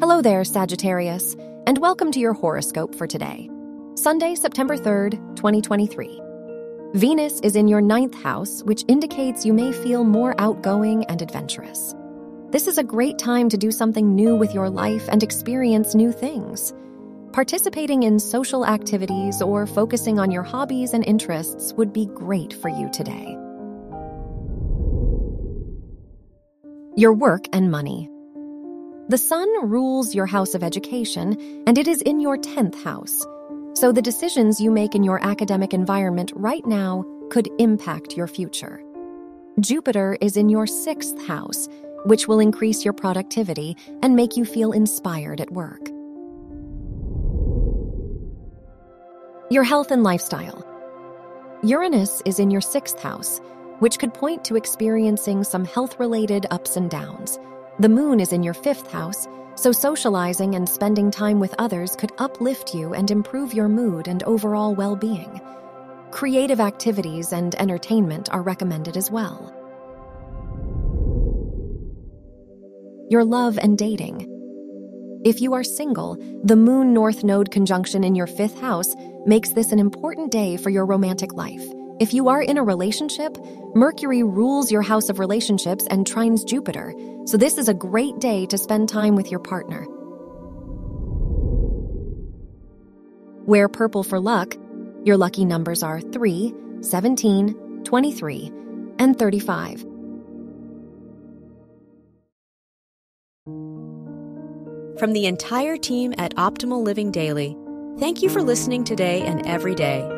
Hello there, Sagittarius, and welcome to your horoscope for today, Sunday, September 3rd, 2023. Venus is in your ninth house, which indicates you may feel more outgoing and adventurous. This is a great time to do something new with your life and experience new things. Participating in social activities or focusing on your hobbies and interests would be great for you today. Your work and money. The sun rules your house of education, and it is in your 10th house. So the decisions you make in your academic environment right now could impact your future. Jupiter is in your 6th house, which will increase your productivity and make you feel inspired at work. Your health and lifestyle. Uranus is in your 6th house, which could point to experiencing some health related ups and downs. The moon is in your fifth house, so socializing and spending time with others could uplift you and improve your mood and overall well being. Creative activities and entertainment are recommended as well. Your love and dating. If you are single, the Moon North Node conjunction in your fifth house makes this an important day for your romantic life. If you are in a relationship, Mercury rules your house of relationships and trines Jupiter, so this is a great day to spend time with your partner. Wear purple for luck. Your lucky numbers are 3, 17, 23, and 35. From the entire team at Optimal Living Daily, thank you for listening today and every day